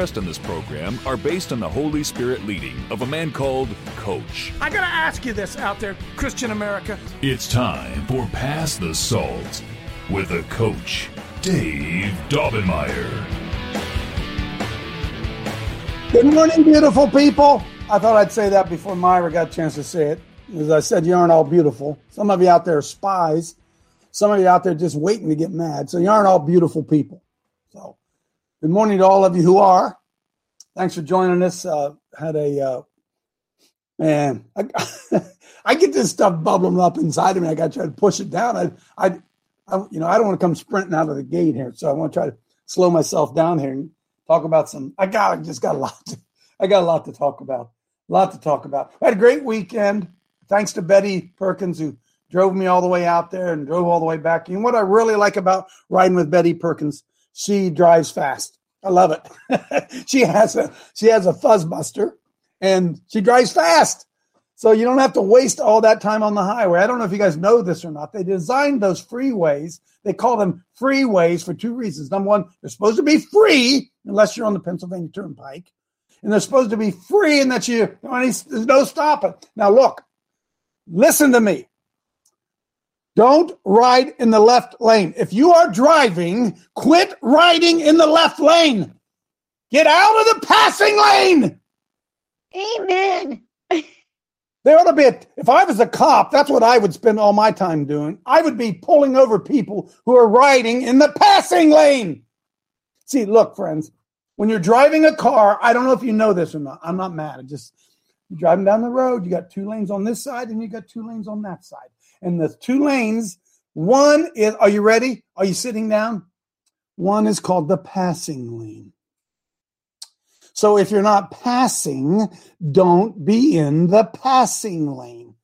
in this program are based on the Holy Spirit leading of a man called Coach. I gotta ask you this out there, Christian America. It's time for Pass the Salt with a coach, Dave Daubenmire. Good morning, beautiful people. I thought I'd say that before Myra got a chance to say it. As I said, you aren't all beautiful. Some of you out there are spies. Some of you out there just waiting to get mad. So you aren't all beautiful people. So good morning to all of you who are. Thanks for joining us. Uh, had a uh, man. I, I get this stuff bubbling up inside of me. I got to try to push it down. I, I, I, you know, I don't want to come sprinting out of the gate here. So I want to try to slow myself down here and talk about some. I got, I just got a lot. To, I got a lot to talk about. A lot to talk about. I had a great weekend. Thanks to Betty Perkins who drove me all the way out there and drove all the way back. And what I really like about riding with Betty Perkins, she drives fast. I love it. she has a she has a fuzzbuster and she drives fast. So you don't have to waste all that time on the highway. I don't know if you guys know this or not. They designed those freeways. They call them freeways for two reasons. Number one, they're supposed to be free unless you're on the Pennsylvania Turnpike. And they're supposed to be free and that you there's no stopping. Now look, listen to me. Don't ride in the left lane. If you are driving, quit riding in the left lane. Get out of the passing lane. Amen. There ought to be, a, if I was a cop, that's what I would spend all my time doing. I would be pulling over people who are riding in the passing lane. See, look, friends, when you're driving a car, I don't know if you know this or not. I'm not mad. I just, you're driving down the road, you got two lanes on this side and you got two lanes on that side. And the two lanes, one is, are you ready? Are you sitting down? One is called the passing lane. So if you're not passing, don't be in the passing lane.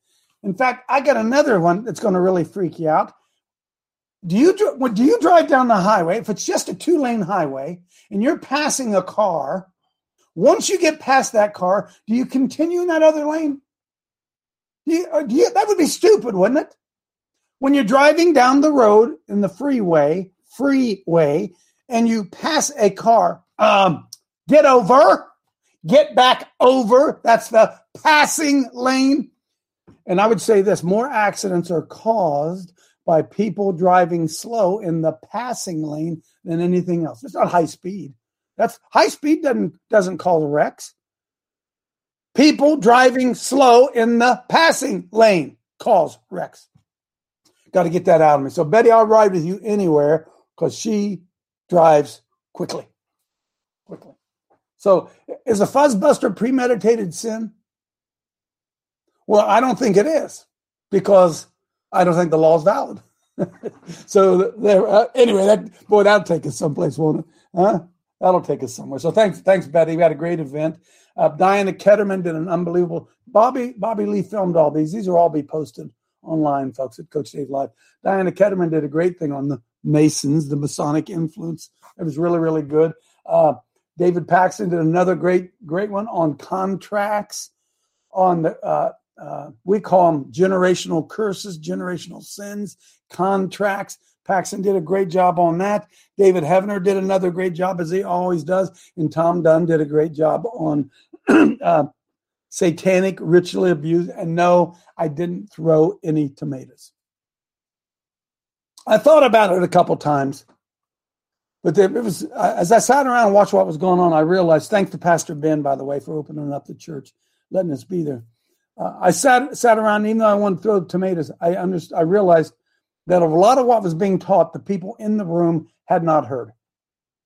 In fact, I got another one that's going to really freak you out. Do you do you drive down the highway? If it's just a two lane highway and you're passing a car, once you get past that car, do you continue in that other lane? You, you, that would be stupid, wouldn't it? When you're driving down the road in the freeway, freeway, and you pass a car, um, get over, get back over. That's the passing lane. And I would say this more accidents are caused by people driving slow in the passing lane than anything else. It's not high speed. That's high speed doesn't doesn't cause wrecks. People driving slow in the passing lane cause wrecks. Got to get that out of me. So Betty, I'll ride with you anywhere because she drives quickly. Quickly. So is a fuzzbuster premeditated sin? Well, I don't think it is because I don't think the law is valid. so there. Uh, anyway, that boy, that'll take us someplace, won't it? Huh? That'll take us somewhere. So thanks, thanks, Betty. We had a great event. Uh, Diana Ketterman did an unbelievable. Bobby Bobby Lee filmed all these. These will all be posted online, folks, at Coach Dave Live. Diana Ketterman did a great thing on the Masons, the Masonic influence. It was really, really good. Uh, David Paxton did another great, great one on contracts. On the, uh, uh, we call them generational curses, generational sins, contracts. Paxton did a great job on that. David Hevner did another great job, as he always does. And Tom Dunn did a great job on uh, satanic ritually abuse. And no, I didn't throw any tomatoes. I thought about it a couple times. But it was as I sat around and watched what was going on, I realized. Thanks to Pastor Ben, by the way, for opening up the church, letting us be there. Uh, I sat sat around, even though I wanted to throw tomatoes. I understood. I realized that a lot of what was being taught, the people in the room had not heard.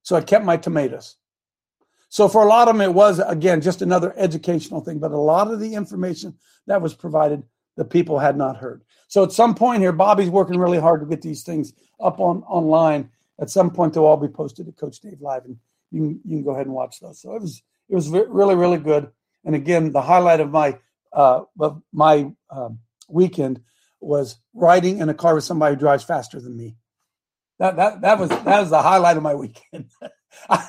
So I kept my tomatoes. So for a lot of them, it was again just another educational thing. But a lot of the information that was provided, the people had not heard. So at some point here, Bobby's working really hard to get these things up on online at some point they'll all be posted at Coach Dave Live, and you can you can go ahead and watch those. So it was it was really really good. And again, the highlight of my uh, of my um, weekend was riding in a car with somebody who drives faster than me. That that that was that was the highlight of my weekend. I,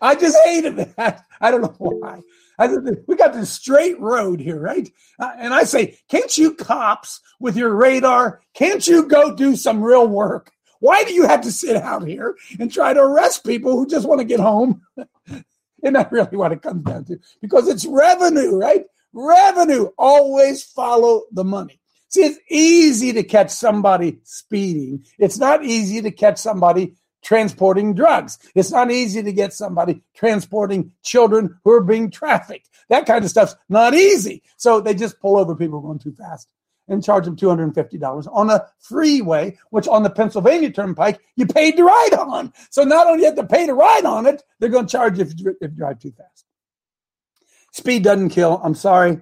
I just hated that. I don't know why. I, we got this straight road here, right? Uh, and I say, can't you cops with your radar, can't you go do some real work? Why do you have to sit out here and try to arrest people who just want to get home? Isn't that really what it comes down to? Because it's revenue, right? Revenue. Always follow the money. See, it's easy to catch somebody speeding. It's not easy to catch somebody transporting drugs. It's not easy to get somebody transporting children who are being trafficked. That kind of stuff's not easy. So they just pull over people going too fast and charge them $250 on a freeway, which on the Pennsylvania Turnpike you paid to ride on. So not only you have to pay to ride on it, they're going to charge you if you, if you drive too fast. Speed doesn't kill. I'm sorry.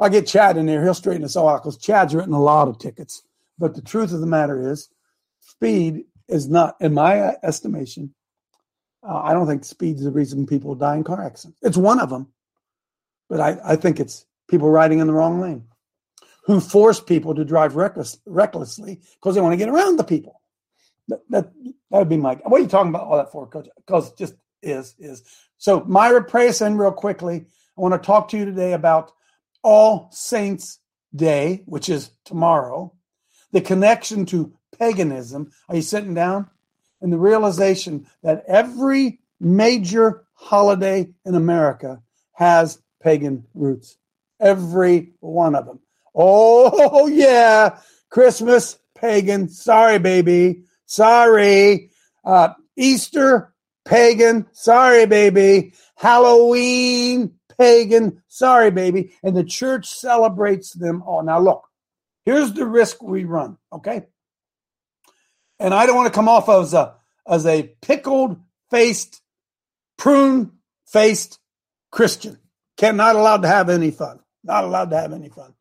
I'll get Chad in there. He'll straighten us all out because Chad's written a lot of tickets. But the truth of the matter is, speed is not, in my estimation, uh, I don't think speed is the reason people die in car accidents. It's one of them. But I, I think it's people riding in the wrong lane who force people to drive reckless, recklessly because they want to get around the people. That, that, that would be my. What are you talking about all that for, Coach? Because just is is. So Myra, pray us in real quickly. I want to talk to you today about All Saints Day, which is tomorrow. The connection to paganism. Are you sitting down? And the realization that every major holiday in America has pagan roots. Every one of them. Oh, yeah. Christmas, pagan. Sorry, baby. Sorry. Uh, Easter, pagan. Sorry, baby. Halloween, pagan. Sorry, baby. And the church celebrates them all. Now, look, here's the risk we run, okay? And I don't want to come off as a, as a pickled faced, prune faced Christian. Can not allowed to have any fun. Not allowed to have any fun.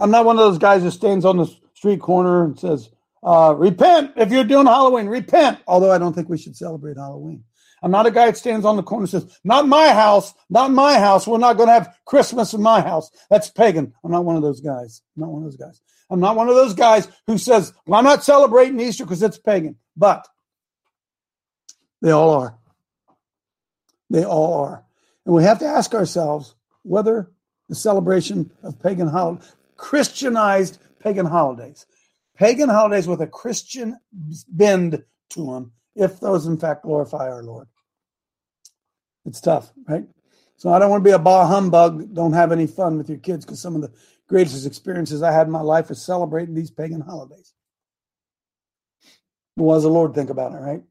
I'm not one of those guys who stands on the street corner and says, uh, repent if you're doing Halloween, repent. Although I don't think we should celebrate Halloween. I'm not a guy that stands on the corner and says, not my house, not my house. We're not going to have Christmas in my house. That's pagan. I'm not one of those guys. I'm not one of those guys. I'm not one of those guys who says, well, I'm not celebrating Easter because it's pagan. But they all are. They all are. And we have to ask ourselves whether the celebration of pagan holidays, Christianized pagan holidays, pagan holidays with a Christian bend to them, if those in fact glorify our Lord. It's tough, right? So I don't want to be a bah humbug. Don't have any fun with your kids because some of the greatest experiences I had in my life is celebrating these pagan holidays. What does the Lord think about it, right?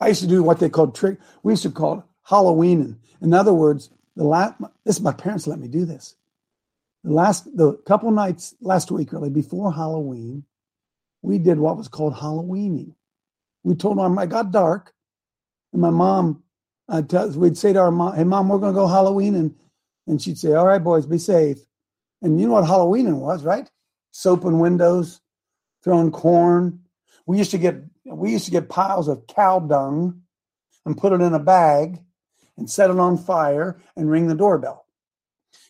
I used to do what they called trick. We used to call it Halloween. In other words, the last this is my parents let me do this. The last the couple nights last week, really before Halloween, we did what was called Halloweening. We told them it got dark, and my mom, uh, we'd say to our mom, "Hey, mom, we're going to go Halloween," and and she'd say, "All right, boys, be safe." And you know what Halloweening was, right? Soap and windows, throwing corn. We used to get we used to get piles of cow dung and put it in a bag and set it on fire and ring the doorbell.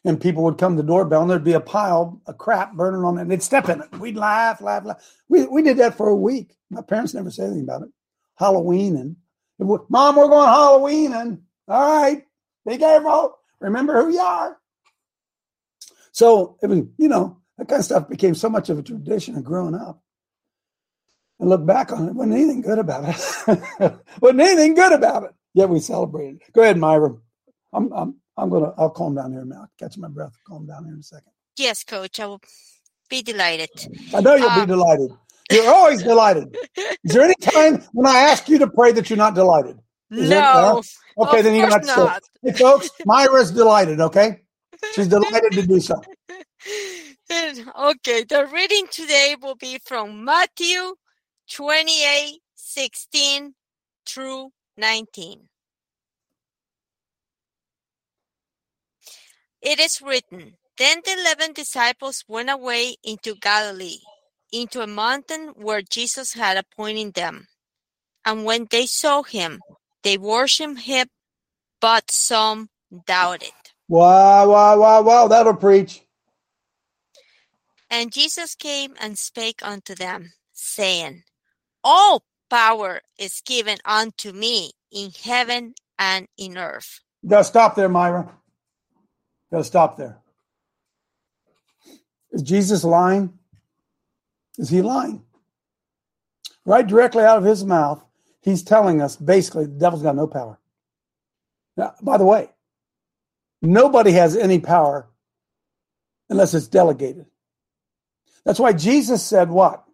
And people would come to the doorbell and there'd be a pile of crap burning on it and they'd step in it. We'd laugh, laugh, laugh. We, we did that for a week. My parents never said anything about it. Halloween and mom, we're going Halloween and all right, be careful. Remember who you are. So it was, you know, that kind of stuff became so much of a tradition of growing up. And look back on it, wasn't anything good about it. wasn't anything good about it. Yet we celebrated. Go ahead, Myra. I'm I'm I'm gonna I'll calm down here now. Catch my breath. Calm down here in a second. Yes, coach. I will be delighted. I know you'll Um, be delighted. You're always delighted. Is there any time when I ask you to pray that you're not delighted? Is there- no. Okay, Of then you're not. not. Hey, folks, Myra's delighted. Okay, she's delighted to do so. okay, the reading today will be from Matthew 28 16 through 19. It is written, hmm. Then the eleven disciples went away into Galilee, into a mountain where Jesus had appointed them. And when they saw him, they worshipped him, but some doubted. Wow, wow, wow, wow. That'll preach. And Jesus came and spake unto them, saying, All power is given unto me in heaven and in earth. Now stop there, Myra. You gotta stop there. Is Jesus lying? Is he lying? Right directly out of his mouth, he's telling us basically the devil's got no power. Now, by the way, nobody has any power unless it's delegated. That's why Jesus said, What?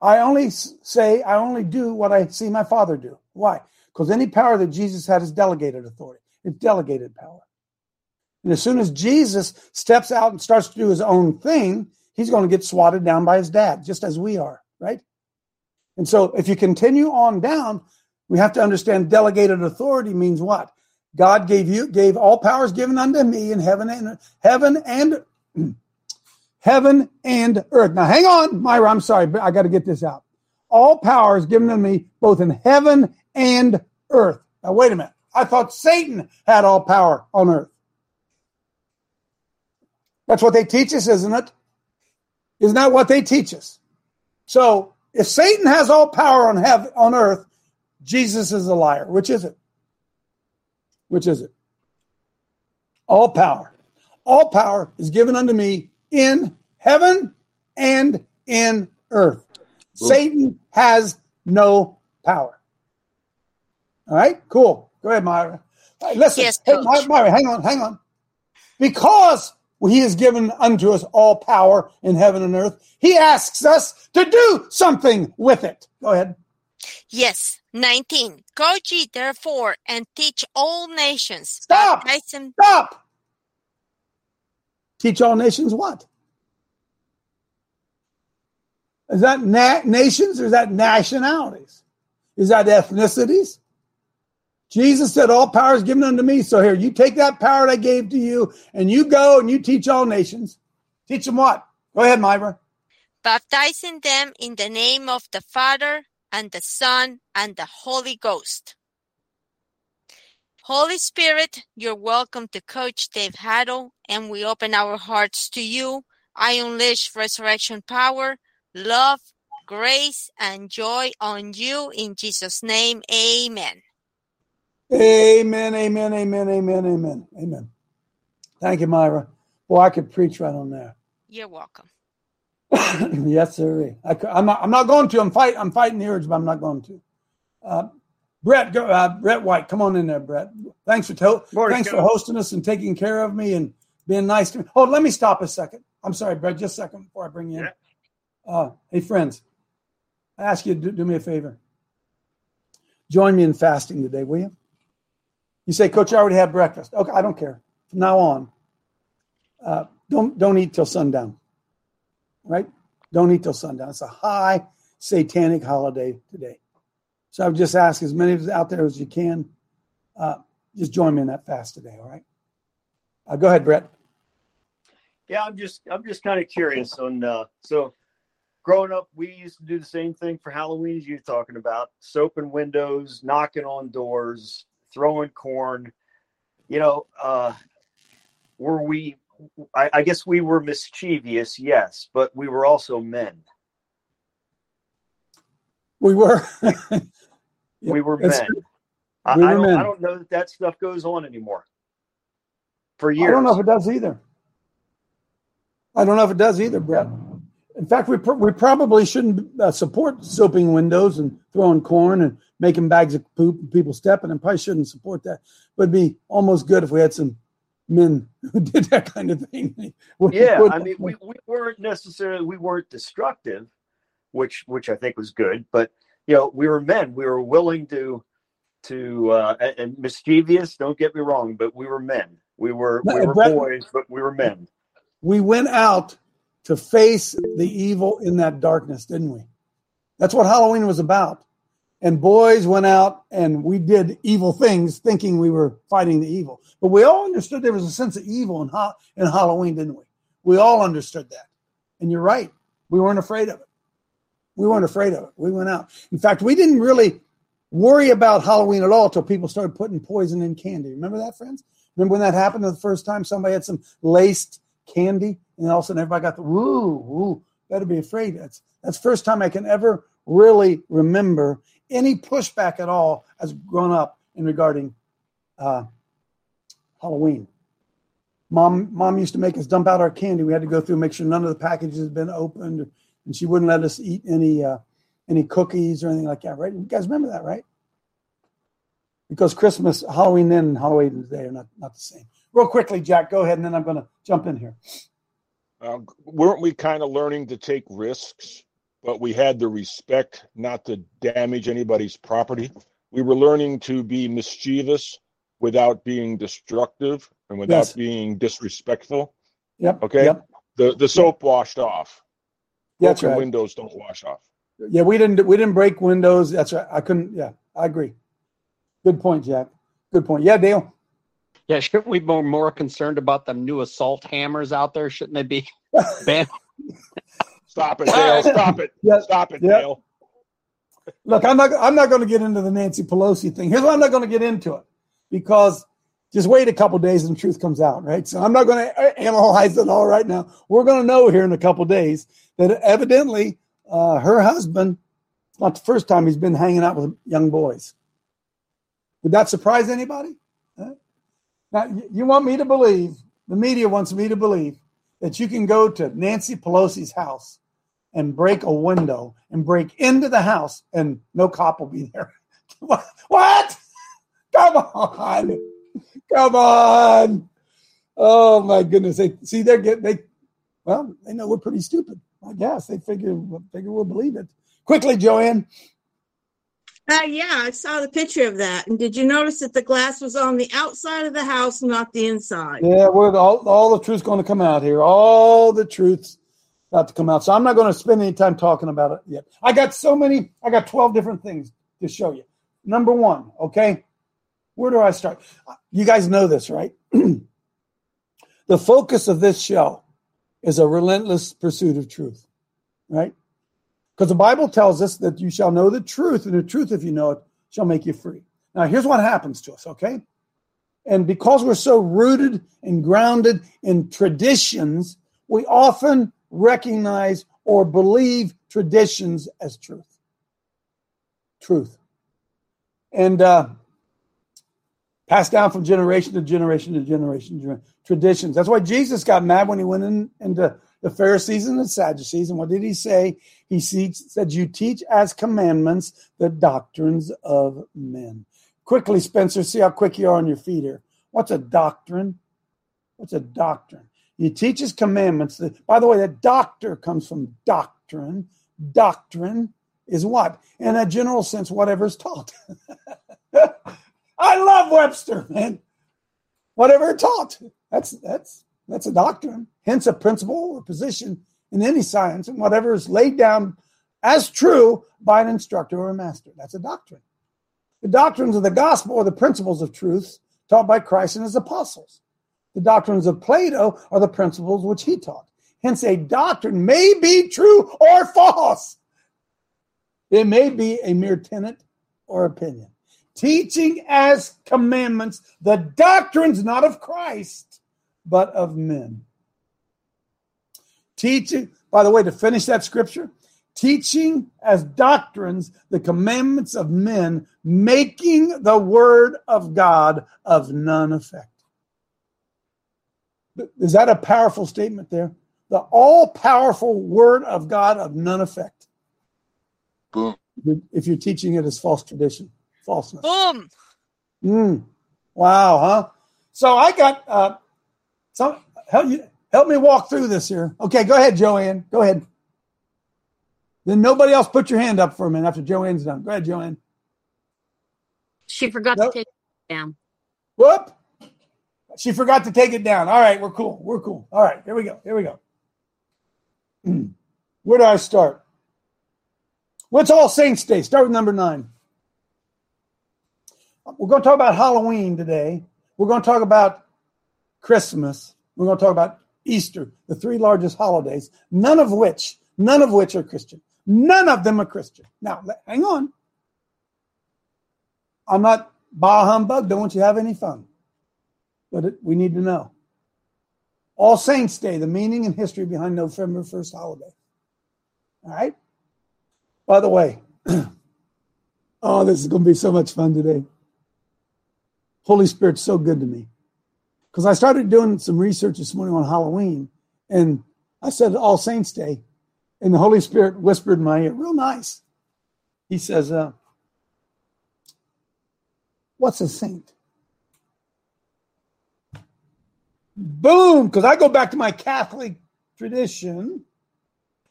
I only say, I only do what I see my Father do. Why? Because any power that Jesus had is delegated authority, it's delegated power. And as soon as Jesus steps out and starts to do his own thing, he's going to get swatted down by his dad, just as we are, right? And so if you continue on down, we have to understand delegated authority means what? God gave you gave all powers given unto me in heaven and heaven and heaven and earth. Now hang on, Myra, I'm sorry, but I got to get this out. All power is given to me both in heaven and earth. Now wait a minute. I thought Satan had all power on earth. That's what they teach us, isn't it? Isn't that what they teach us? So if Satan has all power on heaven on earth, Jesus is a liar. Which is it? Which is it? All power. All power is given unto me in heaven and in earth. Satan has no power. All right, cool. Go ahead, Myra. Hey, listen, Yes, hey, Coach. Myra, hang on, hang on. Because he has given unto us all power in heaven and earth, he asks us to do something with it. Go ahead. Yes, 19. Go ye therefore and teach all nations. Stop! baptize them- Stop. Teach all nations what? Is that na- nations or is that nationalities? Is that ethnicities? Jesus said, All power is given unto me. So here, you take that power that I gave to you and you go and you teach all nations. Teach them what? Go ahead, Myra. baptizing them in the name of the Father and the Son and the Holy Ghost. Holy Spirit, you're welcome to Coach Dave Haddle, and we open our hearts to you. I unleash resurrection power, love, grace, and joy on you in Jesus' name. Amen. Amen, amen, amen, amen, amen, amen. Thank you, Myra. Boy, I could preach right on there. You're welcome. yes, sir. I, am not. I'm not going to. I'm fight. I'm fighting the urge, but I'm not going to. Uh, Brett, go, uh, Brett White, come on in there, Brett. Thanks for to- Morning, thanks for hosting us and taking care of me and being nice to me. Oh, let me stop a second. I'm sorry, Brett. Just a second before I bring you in. Yeah. Uh, hey, friends, I ask you to do, do me a favor. Join me in fasting today, will you? You say, Coach, I already had breakfast. Okay, I don't care. From now on, uh, don't don't eat till sundown. Right? Don't eat till sundown. It's a high satanic holiday today. So I would just ask as many of us out there as you can, uh, just join me in that fast today. All right? Uh, go ahead, Brett. Yeah, I'm just I'm just kind of curious on uh so growing up we used to do the same thing for Halloween as you're talking about, soaping windows, knocking on doors, throwing corn. You know, uh were we I, I guess we were mischievous, yes, but we were also men. We were. We were men. I, We I were don't men. I don't know that that stuff goes on anymore. For years, I don't know if it does either. I don't know if it does either, Brett. In fact, we, pr- we probably shouldn't uh, support soaping windows and throwing corn and making bags of poop and people stepping. And probably shouldn't support that. But it'd be almost good if we had some men who did that kind of thing. Yeah i mean we, we weren't necessarily we weren't destructive which which i think was good but you know we were men we were willing to to uh and, and mischievous don't get me wrong but we were men we were we were boys but we were men we went out to face the evil in that darkness, didn't we? That's what Halloween was about. And boys went out and we did evil things thinking we were fighting the evil. But we all understood there was a sense of evil in, ha- in Halloween, didn't we? We all understood that. And you're right. We weren't afraid of it. We weren't afraid of it. We went out. In fact, we didn't really worry about Halloween at all until people started putting poison in candy. Remember that, friends? Remember when that happened the first time somebody had some laced candy and all of a sudden everybody got the woo, woo, better be afraid. That's that's first time I can ever really remember any pushback at all as grown up in regarding uh, Halloween. Mom, mom used to make us dump out our candy. We had to go through, and make sure none of the packages had been opened, and she wouldn't let us eat any uh, any cookies or anything like that. Right? You guys remember that, right? Because Christmas, Halloween then, and Halloween today are not not the same. Real quickly, Jack, go ahead, and then I'm going to jump in here. Uh, weren't we kind of learning to take risks, but we had the respect not to damage anybody's property? We were learning to be mischievous without being destructive and without Yes. being disrespectful. Yep. Okay. Yep. The the soap washed off. That's Broken right. windows don't wash off. Yeah, we didn't we didn't break windows. That's right. I couldn't. Yeah, I agree. Good point, Jack. Good point. Yeah, Dale. Yeah, shouldn't we be more, more concerned about them new assault hammers out there? Shouldn't they be banned? Stop it, Dale. Stop it. Yeah. Stop it, Yeah. Dale. Look, I'm not. I'm not going to get into the Nancy Pelosi thing. Here's why I'm not going to get into it because just wait a couple days and the truth comes out, right? So I'm not going to analyze it all right now. We're going to know here in a couple days that evidently uh, her husband. It's not the first time he's been hanging out with young boys. Would that surprise anybody? Now, you want me to believe? The media wants me to believe that you can go to Nancy Pelosi's house and break a window and break into the house and no cop will be there. what? What? Come on. Come on. Oh my goodness. They see they're getting they well, they know we're pretty stupid. I guess they figure figure we'll believe it. Quickly, Joanne. Uh, yeah, I saw the picture of that. And did you notice that the glass was on the outside of the house, not the inside? Yeah, we're all, all the truth's going to come out here. All the truth's about to come out. So I'm not going to spend any time talking about it yet. I got so many, I got 12 different things to show you. Number one, okay, where do I start? You guys know this, right? the focus of this show is a relentless pursuit of truth, right? Because the Bible tells us that you shall know the truth, and the truth, if you know it, shall make you free. Now, here's what happens to us, okay? And because we're so rooted and grounded in traditions, we often recognize or believe traditions as truth. Truth. And uh, passed down from generation to generation to generation. Traditions. That's why Jesus got mad when he went in, into the Pharisees and the Sadducees. And what did he say? He said, You teach as commandments the doctrines of men. Quickly, Spencer, see how quick you are on your feet here. What's a doctrine? What's a doctrine? You teach his commandments. By the way, that doctor comes from doctrine. Doctrine is what? In a general sense, whatever's taught. I love Webster, man. Whatever taught. That's that's that's a doctrine. Hence a principle or position in any science, and whatever is laid down as true by an instructor or a master. That's a doctrine. The doctrines of the gospel are the principles of truth taught by Christ and his apostles. The doctrines of Plato are the principles which he taught. Hence, a doctrine may be true or false. It may be a mere tenet or opinion. Teaching as commandments the doctrines not of Christ, but of men. Teaching, by the way, to finish that scripture, teaching as doctrines the commandments of men, making the word of God of none effect. Is that a powerful statement there? The all powerful word of God of none effect. Boom. If you're teaching it as false tradition, falseness. Boom. Mm. Wow, huh? So I got uh, some help you help me walk through this here. Okay, go ahead, Joanne. Go ahead. Then nobody else put your hand up for a minute after Joanne's done. Go ahead, Joanne. She forgot Nope. to take it down. Whoop. She forgot to take it down. All right, we're cool. We're cool. All right, here we go. Here we go. Where do I start? What's All Saints Day? Start with number nine. We're going to talk about Halloween today. We're going to talk about Christmas. We're going to talk about Easter, the three largest holidays, none of which, none of which are Christian. None of them are Christian. Now, hang on. I'm not bah humbug. Don't want you to have any fun. But it, we need to know. All Saints Day, the meaning and history behind November 1st holiday. All right? By the way, oh, this is going to be so much fun today. Holy Spirit's so good to me. Because I started doing some research this morning on Halloween, and I said All Saints Day, and the Holy Spirit whispered in my ear, real nice. He says, uh, What's a saint? Boom! Because I go back to my Catholic tradition.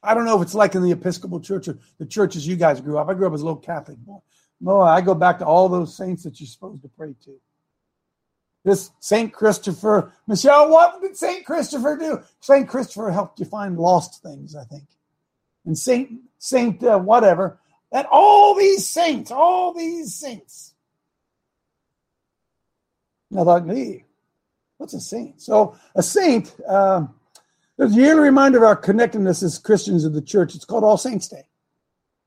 I don't know if it's like in the Episcopal Church or the churches you guys grew up. I grew up as a little Catholic boy. No, I go back to all those saints that you're supposed to pray to. This Saint Christopher, Michelle, what did Saint Christopher do? Saint Christopher helped you find lost things, I think. And Saint Saint uh, whatever. That all these saints, all these saints. I thought, hey, what's a saint? So a saint. Um, there's a yearly reminder of our connectedness as Christians of the church. It's called All Saints Day,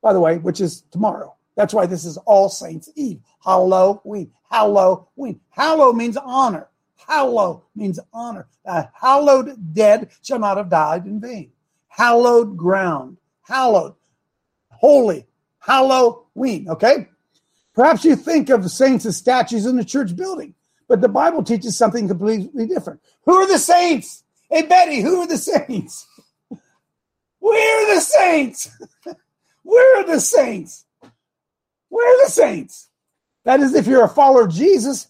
by the way, which is tomorrow. That's why this is All Saints Eve. Halloween. Halloween. Hallow means honor. Hallow means honor. A hallowed dead shall not have died in vain. Hallowed ground. Hallowed. Holy. Halloween. Okay? Perhaps you think of the saints as statues in the church building, but the Bible teaches something completely different. Who are the saints? Hey, Betty, who are the saints? We're the saints. We're the saints. We're the saints. That is, if you're a follower of Jesus,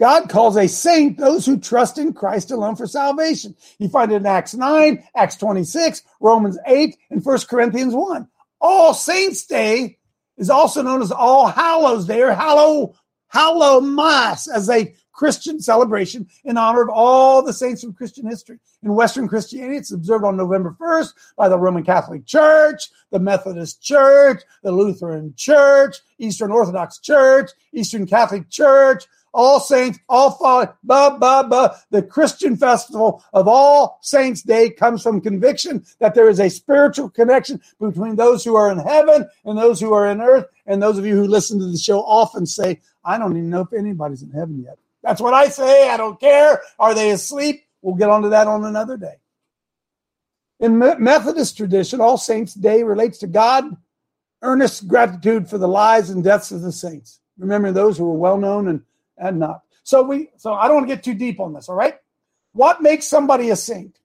God calls a saint those who trust in Christ alone for salvation. You find it in Acts 9, Acts 26, Romans 8, and 1 Corinthians 1. All Saints Day is also known as All Hallows Day or Hallow, Hallow Mass as a Christian celebration in honor of all the saints from Christian history. In Western Christianity, it's observed on November 1st by the Roman Catholic Church, the Methodist Church, the Lutheran Church, Eastern Orthodox Church, Eastern Catholic Church, all saints, all follow, blah, blah, blah. The Christian festival of All Saints Day comes from conviction that there is a spiritual connection between those who are in heaven and those who are in earth. And those of you who listen to the show often say, I don't even know if anybody's in heaven yet. That's what I say. I don't care. Are they asleep? We'll get onto that on another day. In Methodist tradition, All Saints' Day relates to God, earnest gratitude for the lives and deaths of the saints. Remember those who were well known and, and not. So we so I don't want to get too deep on this, all right? What makes somebody a saint?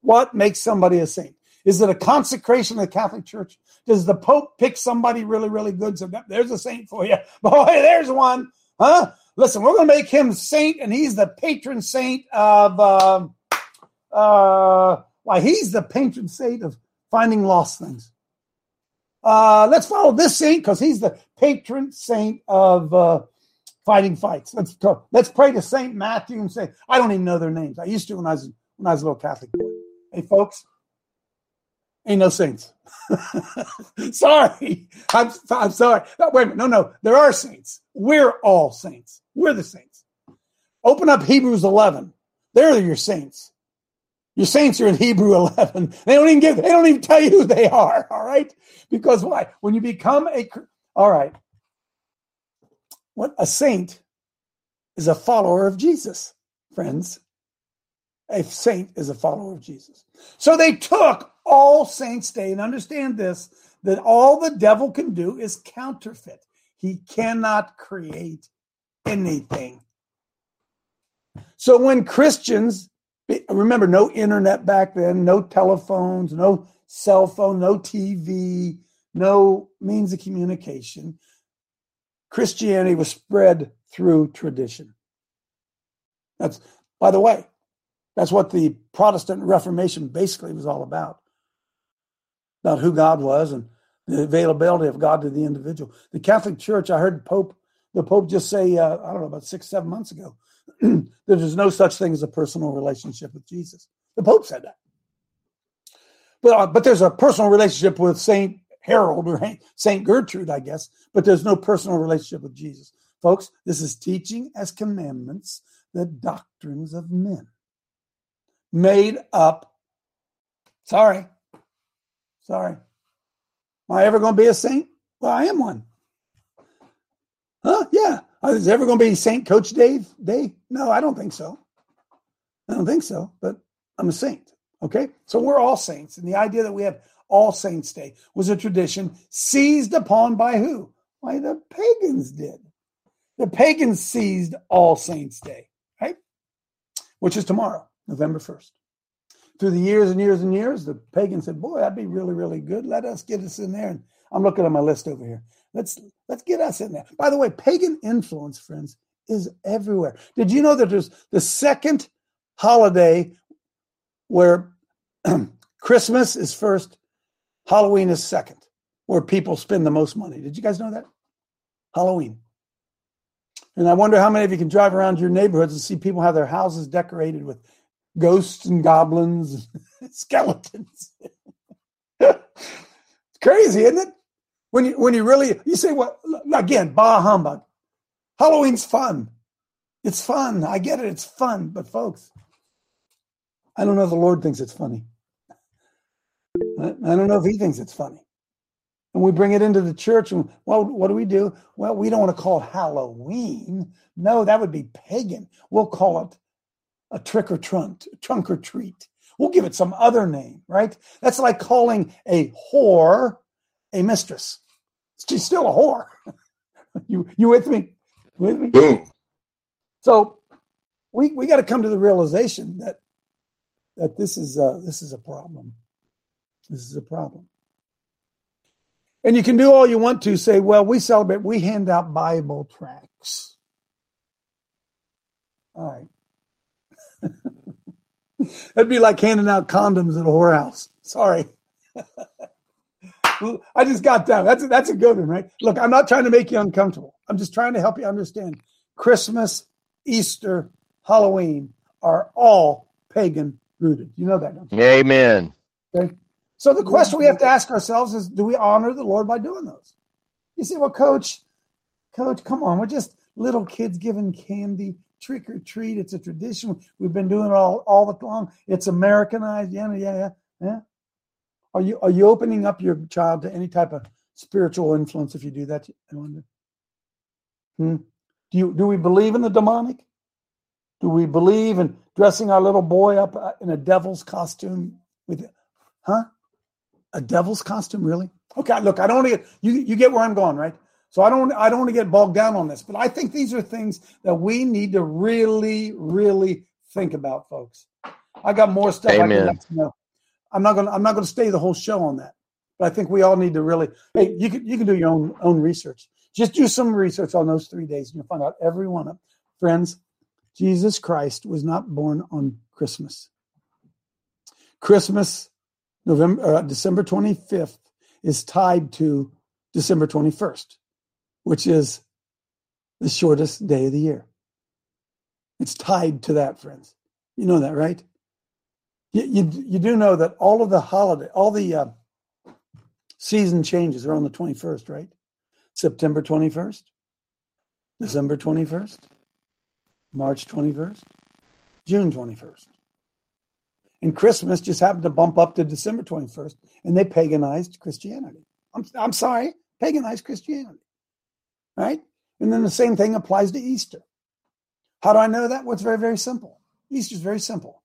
What makes somebody a saint? Is it a consecration of the Catholic Church? Does the Pope pick somebody really, really good? So there's a saint for you. Boy, there's one. Huh? Listen, we're going to make him saint, and he's the patron saint of, uh, uh, why, he's the patron saint of finding lost things. Uh, let's follow this saint because he's the patron saint of uh, fighting fights. Let's go. Let's pray to Saint Matthew and say, I don't even know their names. I used to when I was when I was a little Catholic boy. Hey, folks, ain't no saints. sorry, I'm I'm sorry. Wait a minute. No, no, there are saints. We're all saints. We're the saints. Open up Hebrews 11. They're your saints. Your saints are in Hebrew 11. They don't even give, they don't even tell you who they are. All right. Because why? When you become a, all right. What a saint is a follower of Jesus, friends. A saint is a follower of Jesus. So they took all Saints' Day and understand this that all the devil can do is counterfeit. He cannot create anything. So when Christians, remember, no internet back then, no telephones, no cell phone, no TV, no means of communication. Christianity was spread through tradition. That's, by the way, that's what the Protestant Reformation basically was all about. About who God was and the availability of God to the individual. The Catholic Church, I heard Pope the Pope just say, uh, I don't know, about six, seven months ago, that there's no such thing as a personal relationship with Jesus. The Pope said that. But, uh, but there's a personal relationship with Saint Harold or Saint Gertrude, I guess, but there's no personal relationship with Jesus. Folks, this is teaching as commandments the doctrines of men. Made up. Sorry. Sorry. Am I ever going to be a saint? Well, I am one. Huh? Yeah. Uh, Is ever going to be Saint Coach Dave Day? No, I don't think so. I don't think so, but I'm a saint. Okay. So we're all saints. And the idea that we have All Saints Day was a tradition seized upon by who? Why the pagans did. The pagans seized All Saints Day, right? Which is tomorrow, November 1st. Through the years and years and years, the pagan said, Boy, that'd be really, really good. Let us get us in there. And I'm looking at my list over here. Let's let's get us in there. By the way, pagan influence, friends, is everywhere. Did you know that there's the second holiday where Christmas is first, Halloween is second, where people spend the most money? Did you guys know that? Halloween. And I wonder how many of you can drive around your neighborhoods and see people have their houses decorated with ghosts and goblins skeletons. it's crazy, isn't it? When you when you really you say what again, bah humbug. Halloween's fun. It's fun. I get it, it's fun. But folks, I don't know if the Lord thinks it's funny. I I don't know if he thinks it's funny. And we bring it into the church, and well, what do we do? Well, we don't want to call it Halloween. No, that would be pagan. We'll call it a trick or trunk, trunk or treat. We'll give it some other name, right? That's like calling a whore a mistress. She's still a whore. you you with me? With me? Boom. So we we got to come to the realization that that this is uh, this is a problem. This is a problem. And you can do all you want to say, well, we celebrate, we hand out Bible tracts. All right. That'd be like handing out condoms at a whorehouse. Sorry. I just got down. That's a, that's a good one, right? Look, I'm not trying to make you uncomfortable. I'm just trying to help you understand. Christmas, Easter, Halloween are all pagan rooted. You know that, don't you? Amen. Okay. So the question we have to ask ourselves is do we honor the Lord by doing those? You say, well, coach, coach, come on. We're just little kids giving candy, trick or treat. It's a tradition. We've been doing it all, all the long. It's Americanized. Yeah, yeah, yeah. Yeah. Are you are you opening up your child to any type of spiritual influence if you do that? I wonder. Hmm? Do you do we believe in the demonic? Do we believe in dressing our little boy up uh, in a devil's costume with huh? A devil's costume, really? Okay, look, I don't get you you get where I'm going, right? So I don't I don't want to get bogged down on this, but I think these are things that we need to really, really think about, folks. I got more stuff I can Amen. let you know. I'm not gonna I'm not gonna stay the whole show on that. But I think we all need to really hey, you can you can do your own own research. Just do some research on those three days and you'll find out every one of them. Friends, Jesus Christ was not born on Christmas. Christmas, November, uh, December 25th, is tied to December 21st, which is the shortest day of the year. It's tied to that, friends. You know that, right? You, you, you do know that all of the holiday, all the uh, season changes are on the 21st, right? September 21st, December 21st, March 21st, June 21st. And Christmas just happened to bump up to December 21st, and they paganized Christianity. I'm, I'm sorry, paganized Christianity. Right? And then the same thing applies to Easter. How do I know that? Well, it's very, very simple. Easter is very simple.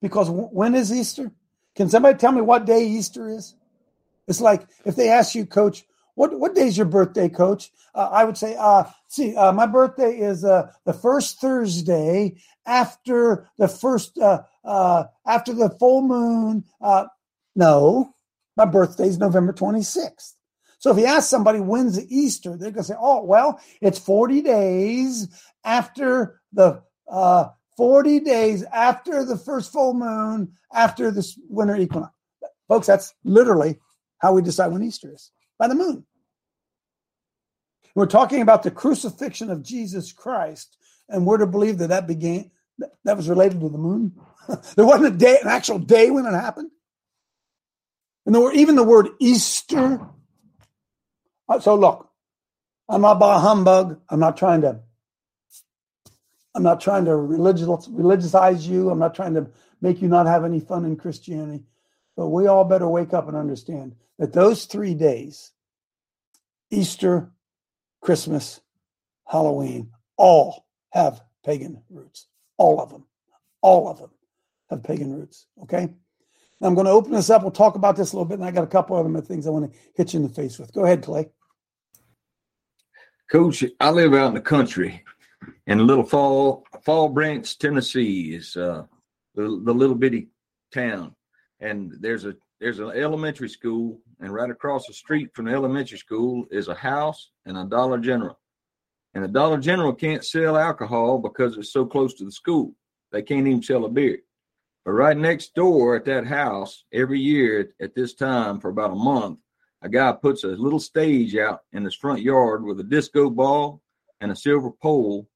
Because w- when is Easter? Can somebody tell me what day Easter is? It's like if they ask you, Coach, what what day is your birthday, Coach? Uh, I would say, uh, see, uh, my birthday is uh, the first Thursday after the first uh, uh, after the full moon. No, my birthday is November twenty sixth. So if you ask somebody when's Easter, they're gonna say, oh well, it's forty days after the uh, forty days after the first full moon after this winter equinox. Folks, that's literally how we decide when Easter is by the moon. We're talking about the crucifixion of Jesus Christ, and we're to believe that that began that was related to the moon. there wasn't a day, an actual day when it happened. And there were even the word Easter. Uh, So look, I'm not a humbug. I'm not trying to. I'm not trying to religious religiousize you. I'm not trying to make you not have any fun in Christianity. But we all better wake up and understand that those three days, Easter, Christmas, Halloween all have pagan roots. All of them. All of them have pagan roots. Okay. I'm going to open this up. We'll talk about this a little bit, and I got a couple other things I want to hit you in the face with. Go ahead, Clay. Coach, I live out in the country in little Fall Fall Branch, Tennessee is uh, the, the little bitty town, and there's a there's an elementary school, and right across the street from the elementary school is a house and a Dollar General, and the Dollar General can't sell alcohol because it's so close to the school. They can't even sell a beer. But right next door at that house, every year at, this time for about a month, a guy puts a little stage out in his front yard with a disco ball and a silver pole,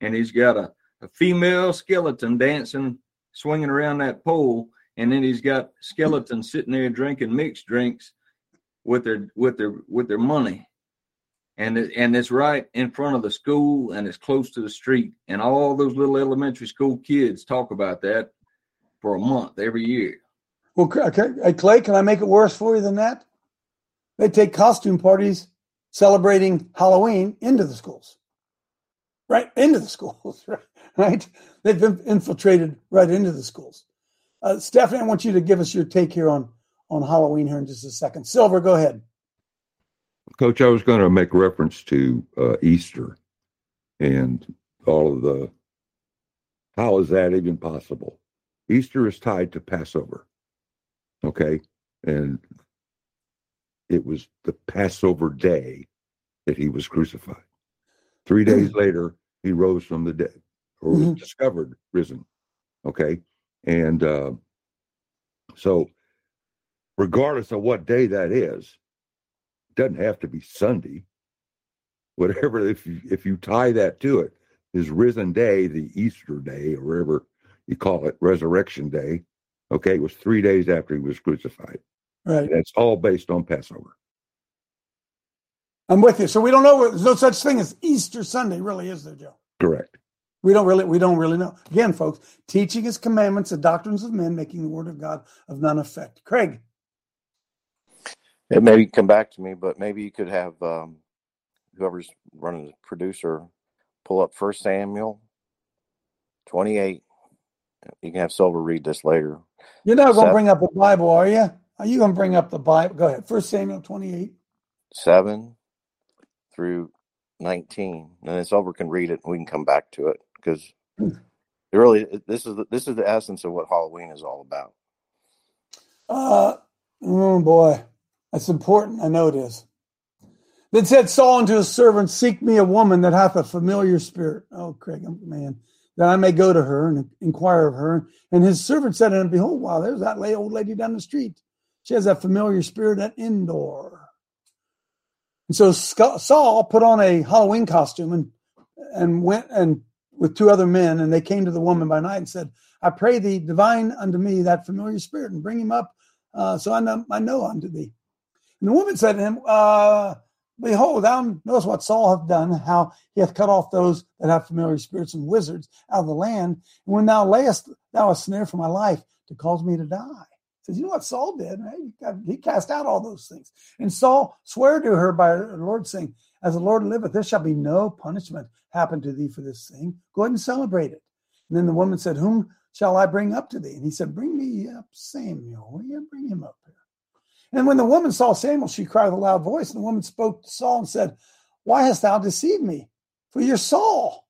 and he's got a, a female skeleton dancing, swinging around that pole, and then he's got skeletons sitting there drinking mixed drinks with their with their with their money, and it, and it's right in front of the school, and it's close to the street, and all those little elementary school kids talk about that for a month every year. Well, okay, hey, Clay, can I make it worse for you than that? They take costume parties celebrating Halloween into the schools, right into the schools, right? They've been infiltrated right into the schools. Uh, Stephanie, I want you to give us your take here on on Halloween here in just a second. Silver, go ahead. Coach, I was going to make reference to uh, Easter and all of the. How is that even possible? Easter is tied to Passover. Okay. And it was the Passover day that he was crucified. Three days later, he rose from the dead or was Mhm. discovered risen. Okay. And uh, so, regardless of what day that is, it doesn't have to be Sunday. Whatever, if you, if you tie that to it, his risen day, the Easter day, or whatever you call it, resurrection day, okay, it was three days after he was crucified. Right. And it's all based on Passover. I'm with you. So we don't know. There's no such thing as Easter Sunday, really, is there, Joe? Correct. We don't really, we don't really know. Again, folks, teaching his commandments, the doctrines of men, making the word of God of none effect. Craig, It maybe come back to me, but maybe you could have um, whoever's running the producer pull up First Samuel twenty eight. You can have Silver read this later. you're not going to bring up the Bible, are you? Are you going to bring up the Bible? Go ahead. First Samuel 28. seven through nineteen, and then Silver can read it, and we can come back to it because it really, this is the, this is the essence of what Halloween is all about. Uh, oh boy, that's important. I know it is. Then said Saul unto his servant, Seek me a woman that hath a familiar spirit. Oh, Craig, man, that I may go to her and inquire of her. And his servant said unto him, Behold, wow, there's that lay old lady down the street. She has that familiar spirit at Endor. And so Saul put on a Halloween costume and and went and with two other men, and they came to the woman by night and said, I pray thee, divine unto me that familiar spirit, and bring him up, uh, so I know, I know unto thee. And the woman said to him, uh, Behold, thou knowest what Saul hath done, how he hath cut off those that have familiar spirits and wizards out of the land. And when thou layest thou a snare for my life to cause me to die. Says, you know what Saul did? Right? He, cast out all those things. And Saul swore to her by the Lord, saying, As the Lord liveth, there shall be no punishment happen to thee for this thing. Go ahead and celebrate it. And then the woman said, Whom shall I bring up to thee? And he said, Bring me up Samuel. Yeah, bring him up here. And when the woman saw Samuel, she cried with a loud voice. And the woman spoke to Saul and said, Why hast thou deceived me? For you're Saul.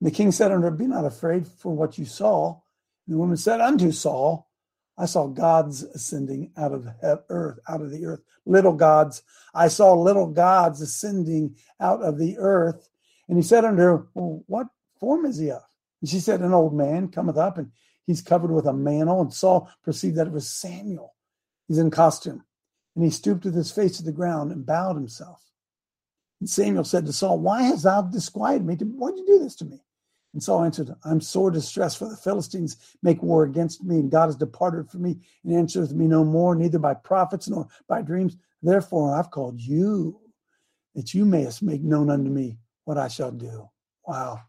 And the king said unto her, Be not afraid for what you saw. And the woman said unto Saul, I saw gods ascending out of earth, out of the earth, little gods. I saw little gods ascending out of the earth. And he said unto her, Well, what form is he of? And she said, An old man cometh up, and he's covered with a mantle. And Saul perceived that it was Samuel. He's in costume. And he stooped with his face to the ground and bowed himself. And Samuel said to Saul, Why hast thou disquieted me? Why'd you do this to me? And Saul answered, I'm sore distressed, for the Philistines make war against me, and God has departed from me and answereth me no more, neither by prophets nor by dreams. Therefore I've called you, that you mayest make known unto me what I shall do. Wow.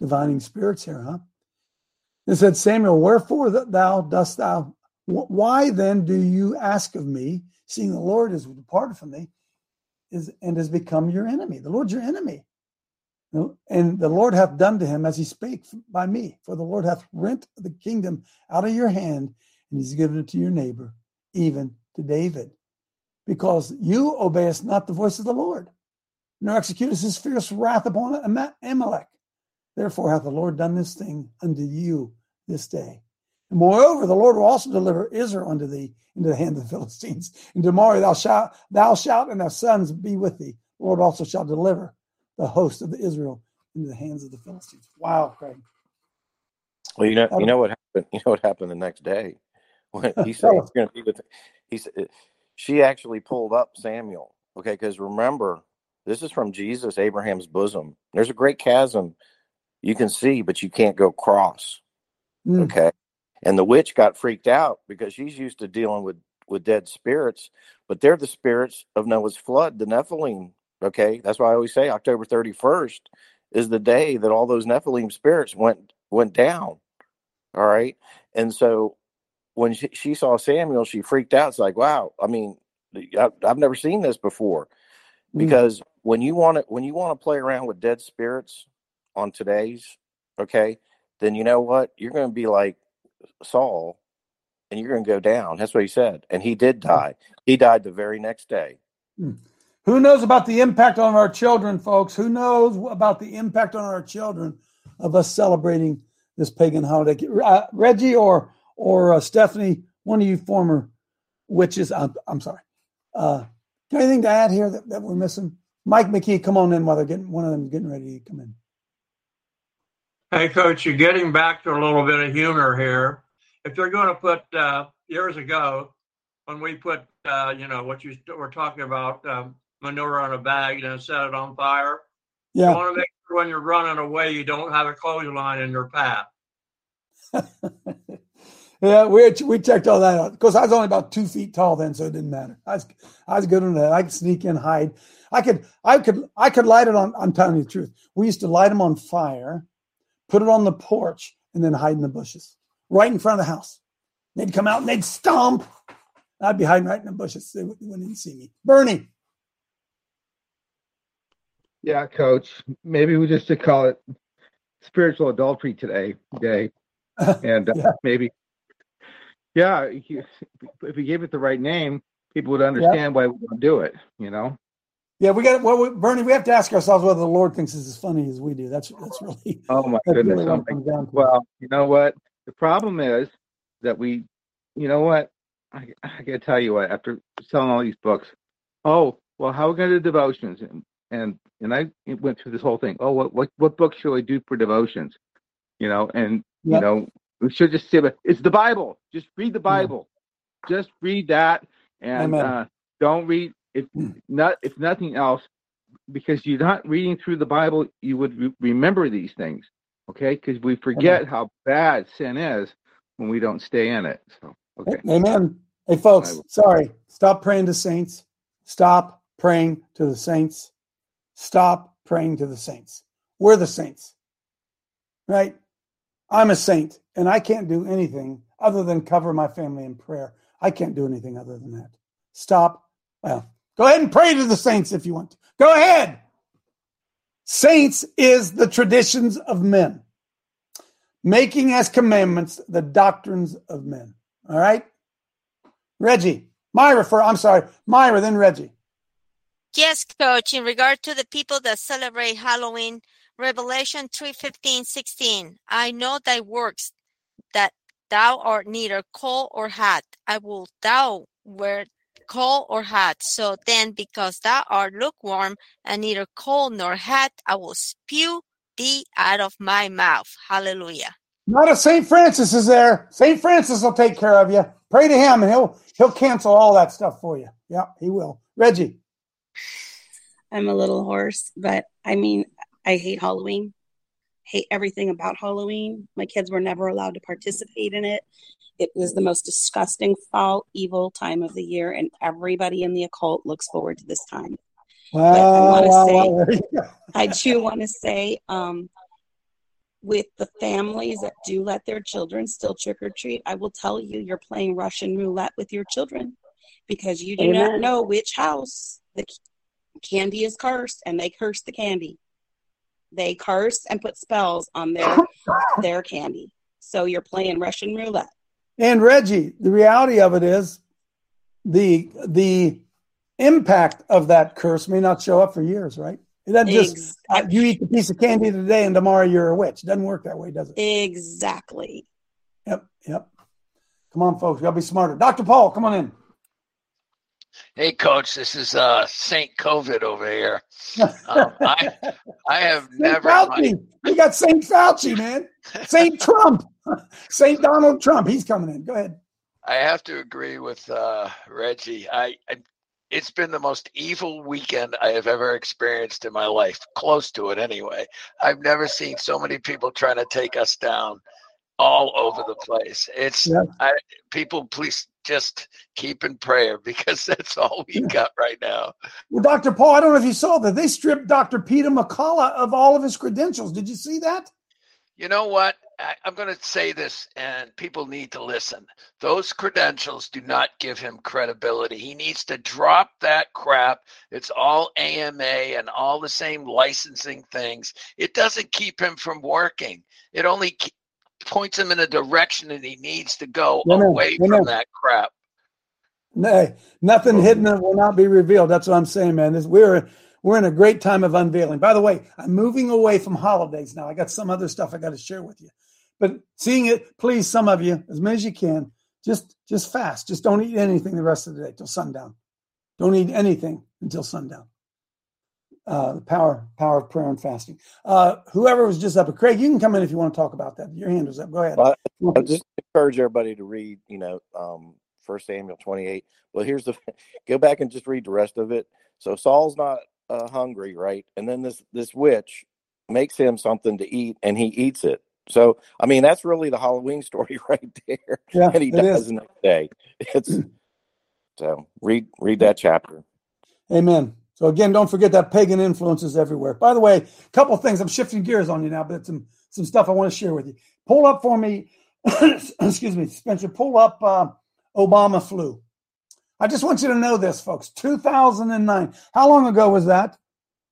Divining spirits here, huh? It said, Samuel, wherefore thou dost thou, why then do you ask of me, seeing the Lord is departed from thee, is and has become your enemy? The Lord's your enemy. And the Lord hath done to him as he spake by me. For the Lord hath rent the kingdom out of your hand, and he's given it to your neighbor, even to David. Because you obeyest not the voice of the Lord, nor executest his fierce wrath upon Amalek. Therefore hath the Lord done this thing unto you this day. And moreover, the Lord will also deliver Israel unto thee into the hand of the Philistines. And tomorrow thou shalt, thou shalt and thy sons be with thee. The Lord also shall deliver the host of the Israel into the hands of the Philistines. Wow, Craig. Well, you know, you know what happened. You know what happened the next day when he said he's going to be with. He said she actually pulled up Samuel. Okay, because remember, this is from Jesus, Abraham's bosom. There's a great chasm you can see, but you can't go cross. Mm. Okay, and the witch got freaked out because she's used to dealing with with dead spirits, but they're the spirits of Noah's flood, the Nephilim. Okay, that's why I always say October 31st is the day that all those Nephilim spirits went went down. All right, and so when she, she saw Samuel, she freaked out. It's like, wow, I mean, I, have never seen this before. Mm. Because mm. when you want to when you want to play around with dead spirits on today's, okay, then you know what you're going to be like Saul, and you're going to go down. That's what he said, and he did die. He died the very next day. Mm. Who knows about the impact on our children, folks? Who knows about the impact on our children of us celebrating this pagan holiday? Uh, Reggie or or uh, Stephanie, one of you former witches. I'm, I'm sorry. Uh, anything to add here that, that we're missing? Mike McKee, come on in while they're getting one of them getting ready to come in. Hey, Coach, you're getting back to a little bit of humor here. If you're going to put uh, years ago, when we put, uh, you know, what you were talking about, um, manure on a bag and set it on fire. Yeah. You want to make sure when you're running away, you don't have a clothesline in your path. yeah, we we checked all that out because I was only about two feet tall then, so it didn't matter. I was I was good on that. I could sneak in, hide. I could I could I could light it on. I'm telling you the truth. We used to light them on fire, put it on the porch, and then hide in the bushes right in front of the house. They'd come out and they'd stomp. I'd be hiding right in the bushes. They wouldn't see me. Bernie. Yeah, coach. Maybe we just should call it spiritual adultery today, day. And uh, yeah. maybe, yeah, if we gave it the right name, people would understand why we would do it, you know? Yeah, we got well, we, Bernie. We have to ask ourselves whether the Lord thinks it's as funny as we do. That's that's really. Oh my goodness! Really well, you know what? The problem is that we, you know what? I, I got to tell you what. After selling all these books, oh well, how are we going to do devotions? And and and I went through this whole thing. Oh, what what what book should I do for devotions? You know, and yep. you know, we should just say, it's the Bible. Just read the Bible. Just read that, and uh, don't read if hmm. not if nothing else, because you're not reading through the Bible. You would re- remember these things, okay? Because we forget Amen. how bad sin is when we don't stay in it. So, okay. Amen. Hey, folks, sorry. Stop praying to saints. Stop praying to the saints. Stop praying to the saints. We're the saints, right? I'm a saint, and I can't do anything other than cover my family in prayer. I can't do anything other than that. Stop. Well, go ahead and pray to the saints if you want to. Go ahead. Saints is the traditions of men, making as commandments the doctrines of men. All right? Reggie, Myra, for I'm sorry, Myra, then Reggie. Yes, coach. In regard to the people that celebrate Halloween, Revelation 3 15, 16. I know thy works, that thou art neither cold or hot. I will thou wear cold or hot. So then, because thou art lukewarm and neither cold nor hot, I will spew thee out of my mouth. Hallelujah. Not a St. Francis is there. St. Francis will take care of you. Pray to him and he'll he'll cancel all that stuff for you. Yeah, he will. Reggie. I'm a little hoarse, but I mean, I hate Halloween, hate everything about Halloween. My kids were never allowed to participate in it. It was the most disgusting, foul, evil time of the year, and everybody in the occult looks forward to this time. Wow, I want to say, I do want to say, um, with the families that do let their children still trick or treat, I will tell you, you're playing Russian roulette with your children because you do Amen. not know which house the candy is cursed and they curse the candy. They curse and put spells on their their candy. So you're playing Russian roulette. And Reggie, the reality of it is the the impact of that curse may not show up for years, right? It doesn't just uh, you eat the piece of candy today and tomorrow you're a witch. It doesn't work that way, does it? Exactly. Yep, yep. Come on, folks, you gotta be smarter. Dr. Paul, come on in. Hey, coach, this is uh, Saint COVID over here. Um, I, I have Saint never. Fauci. We got Saint Fauci, man. Saint Trump. Saint Donald Trump. He's coming in. Go ahead. I have to agree with uh, Reggie. I, I, it's been the most evil weekend I have ever experienced in my life. Close to it, anyway. I've never seen so many people trying to take us down, all over the place. It's Yeah. I, people. Please just keep in prayer because that's all we got right now. Well, Dr. Paul, I don't know if you saw that. They stripped Dr. Peter McCullough of all of his credentials. Did you see that? You know what? I, I'm going to say this, and people need to listen. Those credentials do not give him credibility. He needs to drop that crap. It's all AMA and all the same licensing things. It doesn't keep him from working. It only ke- points him in a direction that he needs to go Amen. away Amen. from that crap. Nay, nothing hidden will not be revealed. That's what I'm saying, man. This, we're we're in a great time of unveiling. By the way, I'm moving away from holidays now. I got some other stuff I got to share with you. But seeing it, please, some of you, as many as you can, just just fast. Just don't eat anything the rest of the day till sundown. Don't eat anything until sundown. Uh, the power power of prayer and fasting. Uh, whoever was just up, Craig, you can come in if you want to talk about that. Your hand was up. Go ahead. Well, I just encourage everybody to read, you know, um, First Samuel 28. Well, here's the go back and just read the rest of it. So Saul's not uh, hungry, right? And then this this witch makes him something to eat, and he eats it. So I mean, that's really the Halloween story right there. Yeah, and he it dies the next day. It's so read read that chapter. Amen. So again, don't forget that pagan influences everywhere. By the way, a couple of things. I'm shifting gears on you now, but some some stuff I want to share with you. Pull up for me. excuse me, Spencer. Pull up uh, Obama flu. I just want you to know this, folks. 2009. How long ago was that?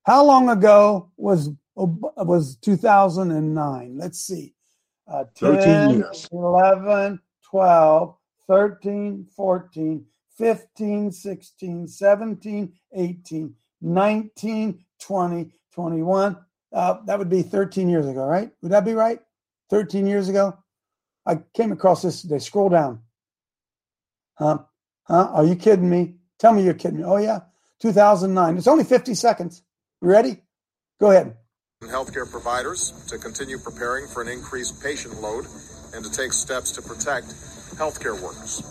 How long ago was was 2009? Let's see. Uh, 13 years. 11, 12, 13, 14, 15, 16, 17, 18, 19, 20, 21. Uh, that would be 13 years ago, right? Would that be right? 13 years ago? I came across this today. Scroll down. Huh? Huh? Are you kidding me? Tell me you're kidding me. Oh, yeah. 2009. It's only 50 seconds. You ready? Go ahead. healthcare providers to continue preparing for an increased patient load and to take steps to protect healthcare workers.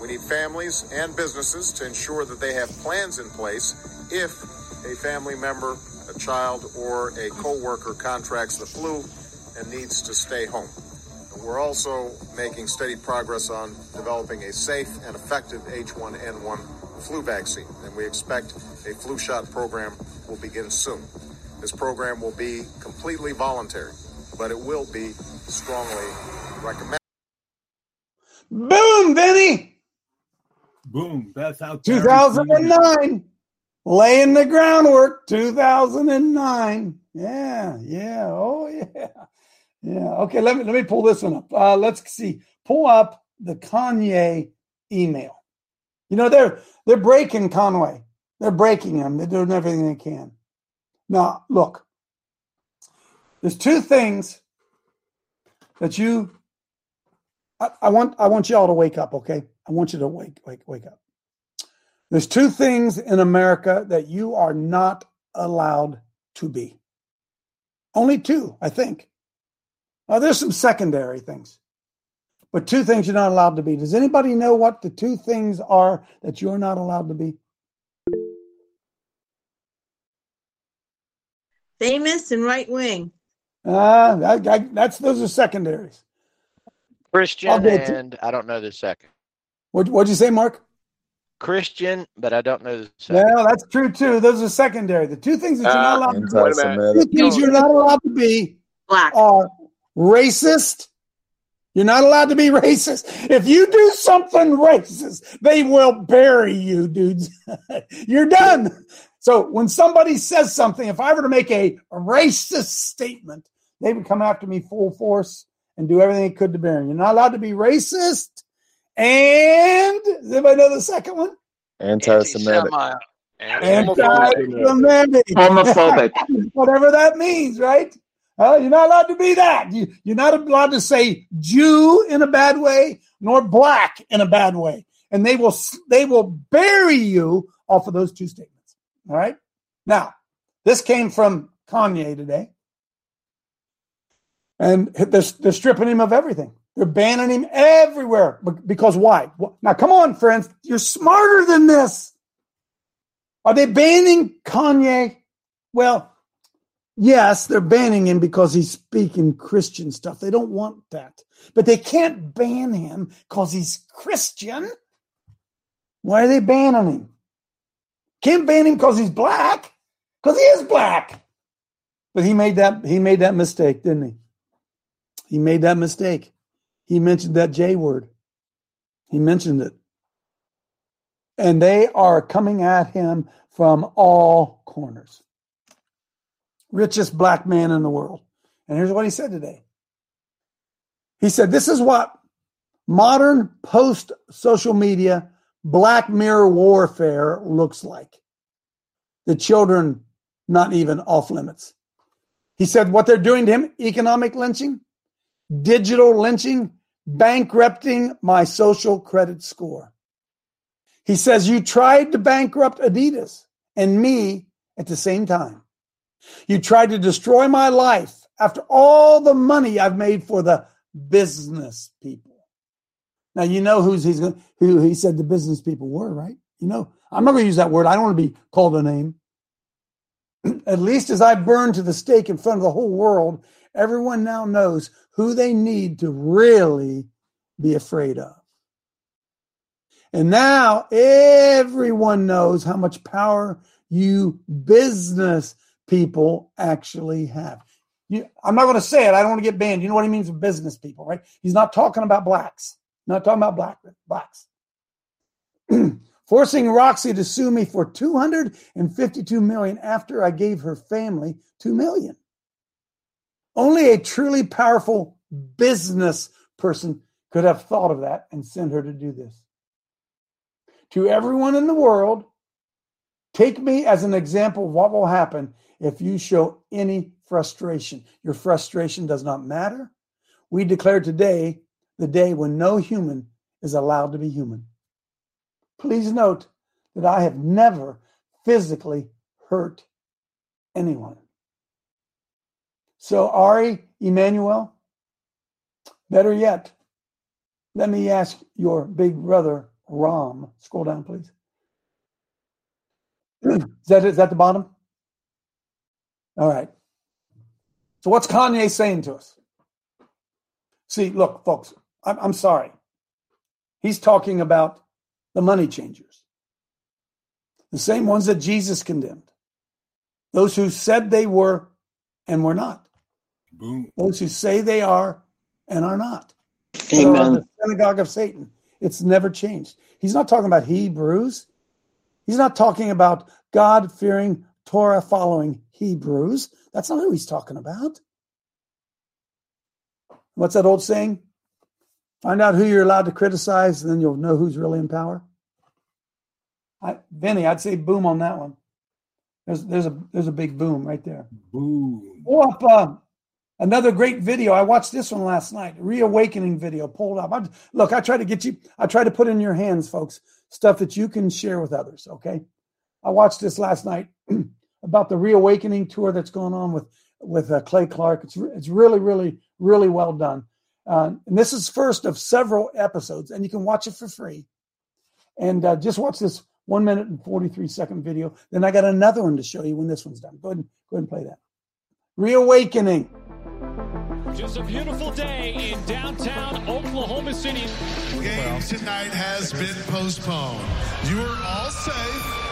We need families and businesses to ensure that they have plans in place if a family member, a child, or a coworker contracts the flu and needs to stay home. We're also making steady progress on developing a safe and effective H1N1 flu vaccine, and we expect a flu shot program will begin soon. This program will be completely voluntary, but it will be strongly recommended. Boom, Benny. Boom. That's how 2009. Laying the groundwork. 2009. Yeah, yeah. Oh, yeah. Yeah. Okay, let me let me pull this one up. Uh, let's see. Pull up the Kanye email. You know, they're they're breaking Kanye. They're breaking him. They're doing everything they can. Now, look. There's two things that you I, I want I want y'all to wake up, okay? I want you to wake wake wake up. There's two things in America that you are not allowed to be. Only two, I think. Uh, there's some secondary things, but two things you're not allowed to be. Does anybody know what the two things are that you're not allowed to be? Famous and right wing. Uh, that, that- that's those are secondaries. Christian and I don't know the second. What what'd you say, Mark? Christian, but I don't know the second. Well, that's true too. Those are secondary. The two things that you're not Ah, allowed to be. Two things you're not allowed to be black. are racist. You're not allowed to be racist. If you do something racist, they will bury you, dudes. you're done. So when somebody says something, if I were to make a racist statement, they would come after me full force and do everything they could to bury me. You're not allowed to be racist. And does anybody know the second one? Anti-Semitic. Anti-Semitic. Homophobic. Whatever that means, right? Uh, you're not allowed to be that. You, you're not allowed to say Jew in a bad way, nor black in a bad way, and they will they will bury you off of those two statements. All right. Now, this came from Kanye today, and they're, they're stripping him of everything. They're banning him everywhere because why? Now, come on, friends, you're smarter than this. Are they banning Kanye? Well, yes, they're banning him because he's speaking Christian stuff. They don't want that. But they can't ban him because he's Christian. Why are they banning him? Can't ban him because he's black, because he is black. But he made that he made that mistake, didn't he? He made that mistake. He mentioned that J word. He mentioned it. And they are coming at him from all corners. Richest black man in the world. And here's what he said today. He said, This is what modern post social media black mirror warfare looks like. The children not even off limits. He said, What they're doing to him economic lynching, digital lynching, bankrupting my social credit score. He says, You tried to bankrupt Adidas and me at the same time. You tried to destroy my life after all the money I've made for the business people. Now you know who's he's going who he said the business people were, right? You know, I'm not going to use that word. I don't want to be called a name. At least as I burn to the stake in front of the whole world, everyone now knows who they need to really be afraid of. And now everyone knows how much power you business people actually have. You, I'm not going to say it. I don't want to get banned. You know what he means with business people, right? He's not talking about blacks. Not talking about black blacks. Forcing Roxy to sue me for 252 million after I gave her family 2 million. Only a truly powerful business person could have thought of that and sent her to do this. To everyone in the world, take me as an example of what will happen if you show any frustration. Your frustration does not matter. We declare today the day when no human is allowed to be human. Please note that I have never physically hurt anyone. So, Ari Emanuel, better yet, let me ask your big brother, Rahm. Scroll down, please. is, that, is that the bottom? All right. So, what's Kanye saying to us? See, look, folks, I'm, I'm sorry. He's talking about the money changers, the same ones that Jesus condemned, those who said they were and were not, Boom. those who say they are and are not. Amen. the synagogue of Satan. It's never changed. He's not talking about Hebrews. He's not talking about God fearing, Torah following Hebrews. That's not who he's talking about. What's that old saying? Find out who you're allowed to criticize, and then you'll know who's really in power. I, Vinny, I'd say boom on that one. There's there's a there's a big boom right there. Boom. Pull up uh, another great video. I watched this one last night. Reawakening video. Pulled up. I, look, I try to get you. I try to put in your hands, folks, stuff that you can share with others. Okay. I watched this last night about the reawakening tour that's going on with with uh, Clay Clark. It's it's really really really well done. Uh, and this is first of several episodes, and you can watch it for free. And uh, just watch this one minute and 43 second video. Then I got another one to show you when this one's done. Go ahead and, go ahead and play that. Reawakening. Just a beautiful day in downtown Oklahoma City. Game tonight has been postponed. You are all safe.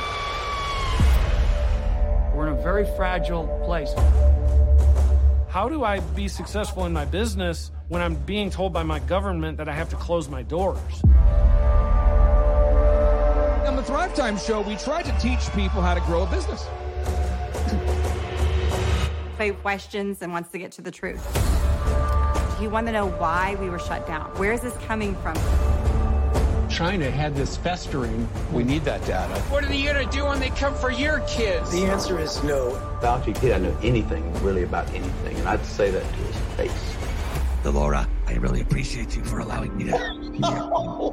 We're in a very fragile place. How do I be successful in my business when I'm being told by my government that I have to close my doors? On the Thrive Time show, we try to teach people how to grow a business. He questions and wants to get to the truth. He wanted to know why we were shut down. Where is this coming from? China had this festering. We need that data. What are you going to do when they come for your kids? The answer is no. Fauci didn't know anything really about anything, and I'd say that to his face. Delora, I really appreciate you for allowing me to.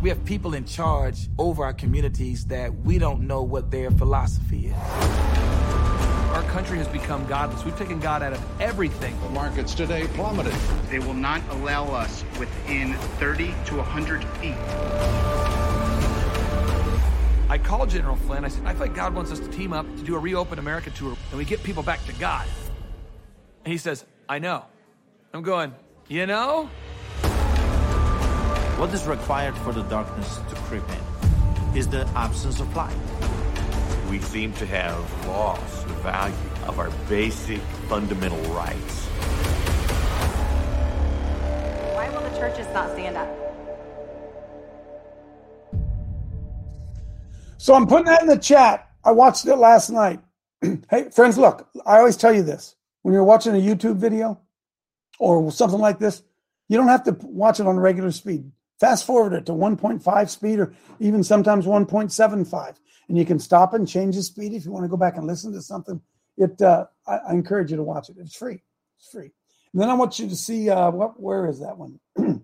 We have people in charge over our communities that we don't know what their philosophy is. Our country has become godless. We've taken God out of everything. The markets today plummeted. They will not allow us within 30 to 100 feet. I called General Flynn. I said, I think God wants us to team up to do a Reopen America tour and we get people back to God. And he says, I know. I'm going, you know? What is required for the darkness to creep in is the absence of light. We seem to have lost the value of our basic fundamental rights. Why will the churches not stand up? So I'm putting that in the chat. I watched it last night. hey, friends, look, I always tell you this. When you're watching a YouTube video or something like this, you don't have to watch it on regular speed. Fast forward it to 1.5 speed or even sometimes 1.75. And you can stop and change the speed if you want to go back and listen to something. It uh, I, I encourage you to watch it. It's free. It's free. And then I want you to see uh, what where is that one?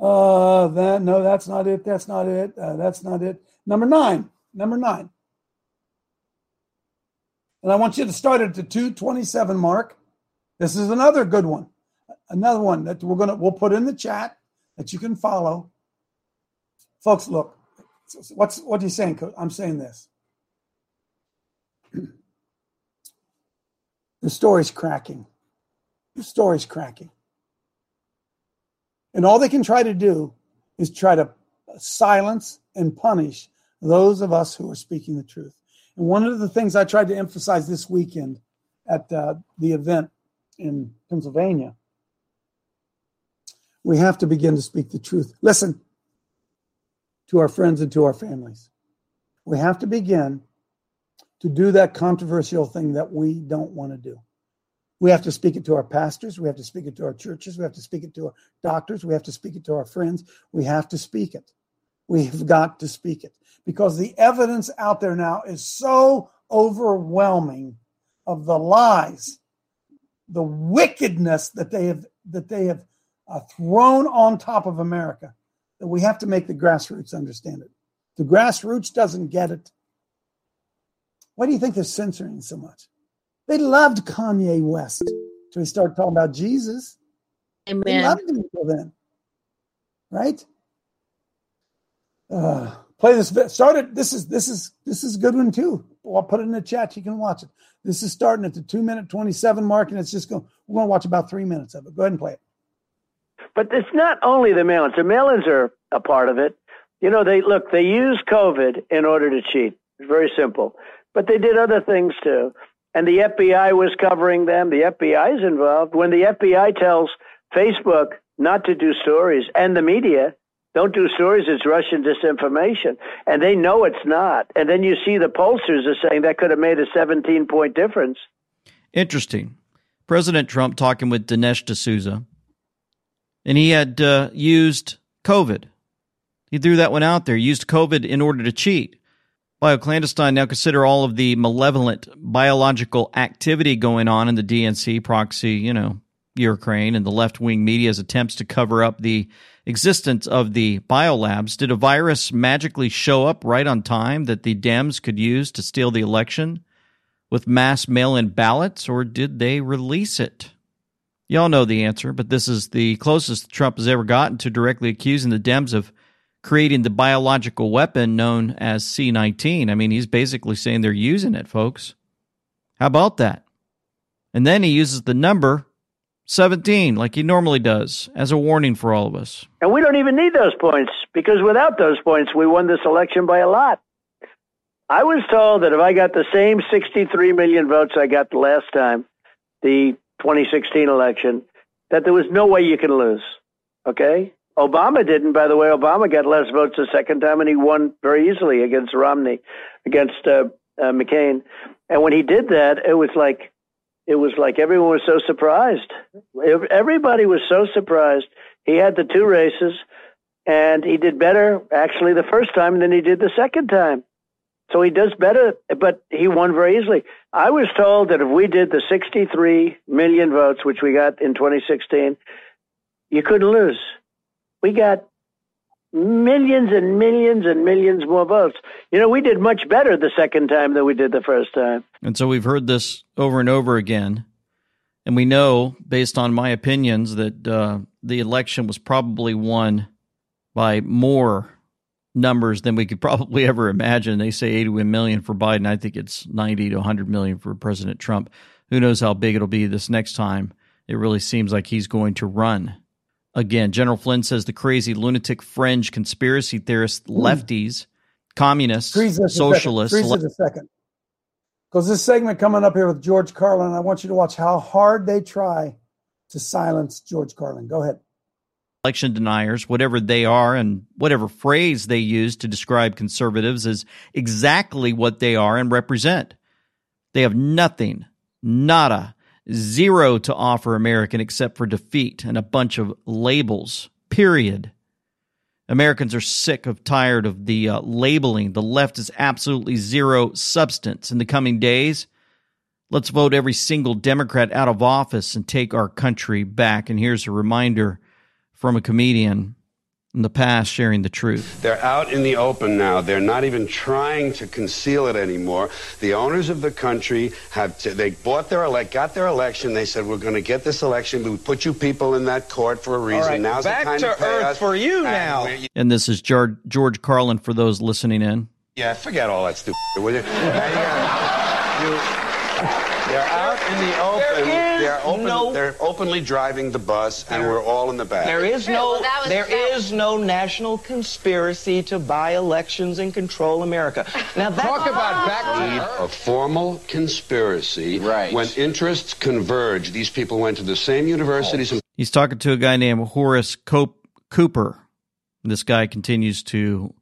uh that no, that's not it. That's not it. Uh, that's not it. Number nine. Number nine. And I want you to start at the 227 mark. This is another good one. Another one that we're gonna we'll put in the chat that you can follow. Folks, look, what's what are you saying? I'm saying this. the story's cracking. The story's cracking. And all they can try to do is try to silence and punish those of us who are speaking the truth. And one of the things I tried to emphasize this weekend at uh, the event in Pennsylvania, we have to begin to speak the truth. Listen to our friends and to our families. We have to begin to do that controversial thing that we don't want to do. We have to speak it to our pastors. We have to speak it to our churches. We have to speak it to our doctors. We have to speak it to our friends. We have to speak it. We've got to speak it because the evidence out there now is so overwhelming of the lies, the wickedness that they have that they have uh, thrown on top of America that we have to make the grassroots understand it. The grassroots doesn't get it. Why do you think they're censoring so much? They loved Kanye West until he started talking about Jesus. Amen. They loved him until then, right? Uh, play this. Started. This is this is this is a good one too. I'll put it in the chat. You can watch it. This is starting at the two minute twenty seven mark, and it's just going. We're going to watch about three minutes of it. Go ahead and play it. But it's not only the mail-ins. The mail-ins are a part of it. You know, they look. They use COVID in order to cheat. It's very simple. But they did other things too. And the FBI was covering them. The FBI is involved. When the FBI tells Facebook not to do stories and the media don't do stories, it's Russian disinformation. And they know it's not. And then you see the pollsters are saying that could have made a 17 point difference. Interesting. President Trump talking with Dinesh D'Souza, and he had uh, used COVID. He threw that one out there, used COVID in order to cheat. BioClandestine now consider all of the malevolent biological activity going on in the DNC proxy, you know, Ukraine and the left wing media's attempts to cover up the existence of the biolabs. Did a virus magically show up right on time that the Dems could use to steal the election with mass mail in ballots, or did they release it? Y'all know the answer, but this is the closest Trump has ever gotten to directly accusing the Dems of creating the biological weapon known as C19. I mean, he's basically saying they're using it, folks. How about that? And then he uses the number 17, like he normally does, as a warning for all of us. And we don't even need those points because without those points, we won this election by a lot. I was told that if I got the same 63 million votes I got the last time, the 2016 election, that there was no way you can lose. Okay? Obama didn't, by the way. Obama got less votes the second time, and he won very easily against Romney, against uh, uh, McCain. And when he did that, it was like it was like everyone was so surprised. Everybody was so surprised. He had the two races, and he did better actually the first time than he did the second time. So he does better, but he won very easily. I was told that if we did the 63 million votes, which we got in 2016, you couldn't lose. We got millions and millions and millions more votes. You know, we did much better the second time than we did the first time. And so we've heard this over and over again. And we know, based on my opinions, that uh, the election was probably won by more numbers than we could probably ever imagine. They say 81 million for Biden. I think it's 90 to 100 million for President Trump. Who knows how big it'll be this next time? It really seems like he's going to run again. General Flynn says the crazy lunatic fringe conspiracy theorists, hmm. lefties, communists, socialists. Freeze a second. Because this segment coming up here with George Carlin, I want you to watch how hard they try to silence George Carlin. Go ahead election deniers, whatever they are, and whatever phrase they use to describe conservatives is exactly what they are and represent. They have nothing, nada, zero to offer American except for defeat and a bunch of labels, period. Americans are sick of tired of the uh, labeling. The left is absolutely zero substance. In the coming days, let's vote every single Democrat out of office and take our country back. And here's a reminder from a comedian in the past sharing the truth. They're out in the open now. They're not even trying to conceal it anymore. The owners of the country have to, they bought their elect got their election. They said we're going to get this election. We put you people in that court for a reason. Right, Now's back the time to, to earth us. for you now. And, and this is George, George Carlin for those listening in. Yeah, forget all that stupid. Will you? They're uh, out in the open. They're open. no- They're openly driving the bus, and we're all in the back. There is no Well, that was- there that is no national conspiracy to buy elections and control America. Now that's Talk about ah. back to need earth. a formal conspiracy. Right. When interests converge, these people went to the same universities. and He's talking to a guy named Horace Cop- Cooper. This guy continues to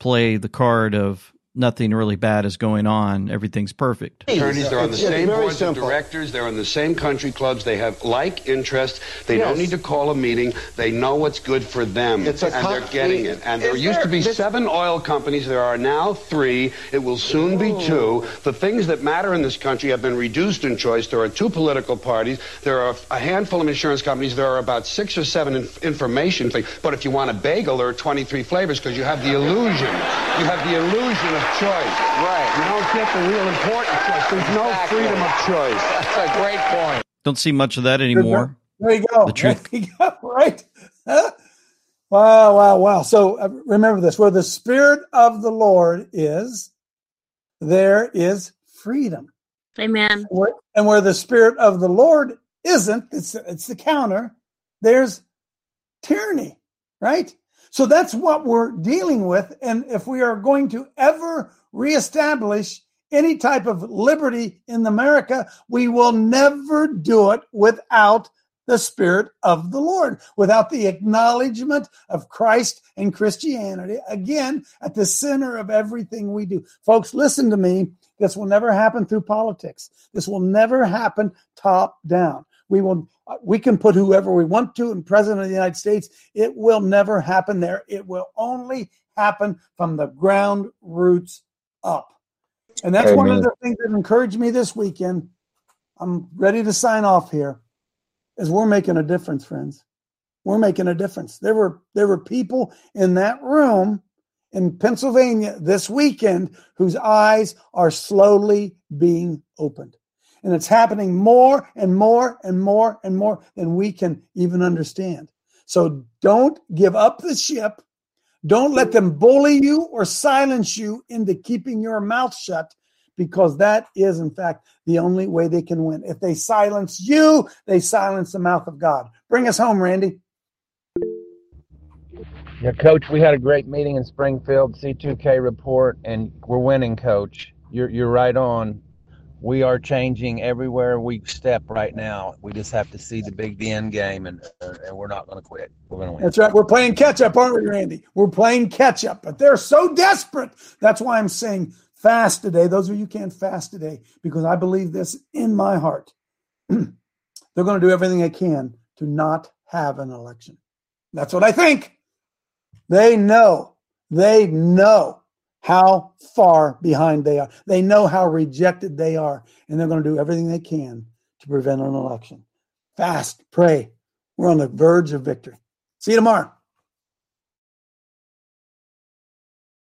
play the card of nothing really bad is going on. Everything's perfect. Attorneys, they're on the It's- it's same very boards simple. of directors. They're in the same country clubs. They have like interests. They don't need to call a meeting. They know what's good for them, It's a and com- they're getting it. And there used there- to be this- seven oil companies. There are now three. It will soon be oh. two. The things that matter in this country have been reduced in choice. There are two political parties. There are a handful of insurance companies. There are about six or seven inf- information things. But if you want a bagel, there are 23 flavors because you have the illusion. You have the illusion of choice. Right. You don't get the real important choice. There's no Exactly. freedom of choice. That's a great point. Don't see much of that anymore. There you go. The truth. There you go. Right? Huh? Wow, wow, wow. So uh, remember this where the Spirit of the Lord is, there is freedom. Amen. Where, and where the Spirit of the Lord isn't, it's, it's the counter, there's tyranny, right? So that's what we're dealing with. And if we are going to ever reestablish any type of liberty in America, we will never do it without the Spirit of the Lord, without the acknowledgement of Christ and Christianity, again, at the center of everything we do. Folks, listen to me. This will never happen through politics. This will never happen top down. We will we can put whoever we want to in president of the United States. It will never happen there. It will only happen from the ground roots up. And that's one of the things that encouraged me this weekend. I'm ready to sign off here. Is we're making a difference, friends. We're making a difference. There were there were people in that room in Pennsylvania this weekend whose eyes are slowly being opened. And it's happening more and more and more and more than we can even understand. So don't give up the ship. Don't let them bully you or silence you into keeping your mouth shut because that is, in fact, the only way they can win. If they silence you, they silence the mouth of God. Bring us home, Randy. Yeah, Coach, we had a great meeting in Springfield, C2K report, and we're winning, Coach. You're, you're right on. We are changing everywhere we step right now. We just have to see the big the end game, and uh, and we're not going to quit. We're going to win. That's right. We're playing catch up, aren't we, Randy? We're playing catch up, but they're so desperate. That's why I'm saying fast today. Those of you can't fast today, because I believe this in my heart. they're going to do everything they can to not have an election. That's what I think. They know. They know how far behind they are. They know how rejected they are, and they're going to do everything they can to prevent an election. Fast, pray. We're on the verge of victory. See you tomorrow.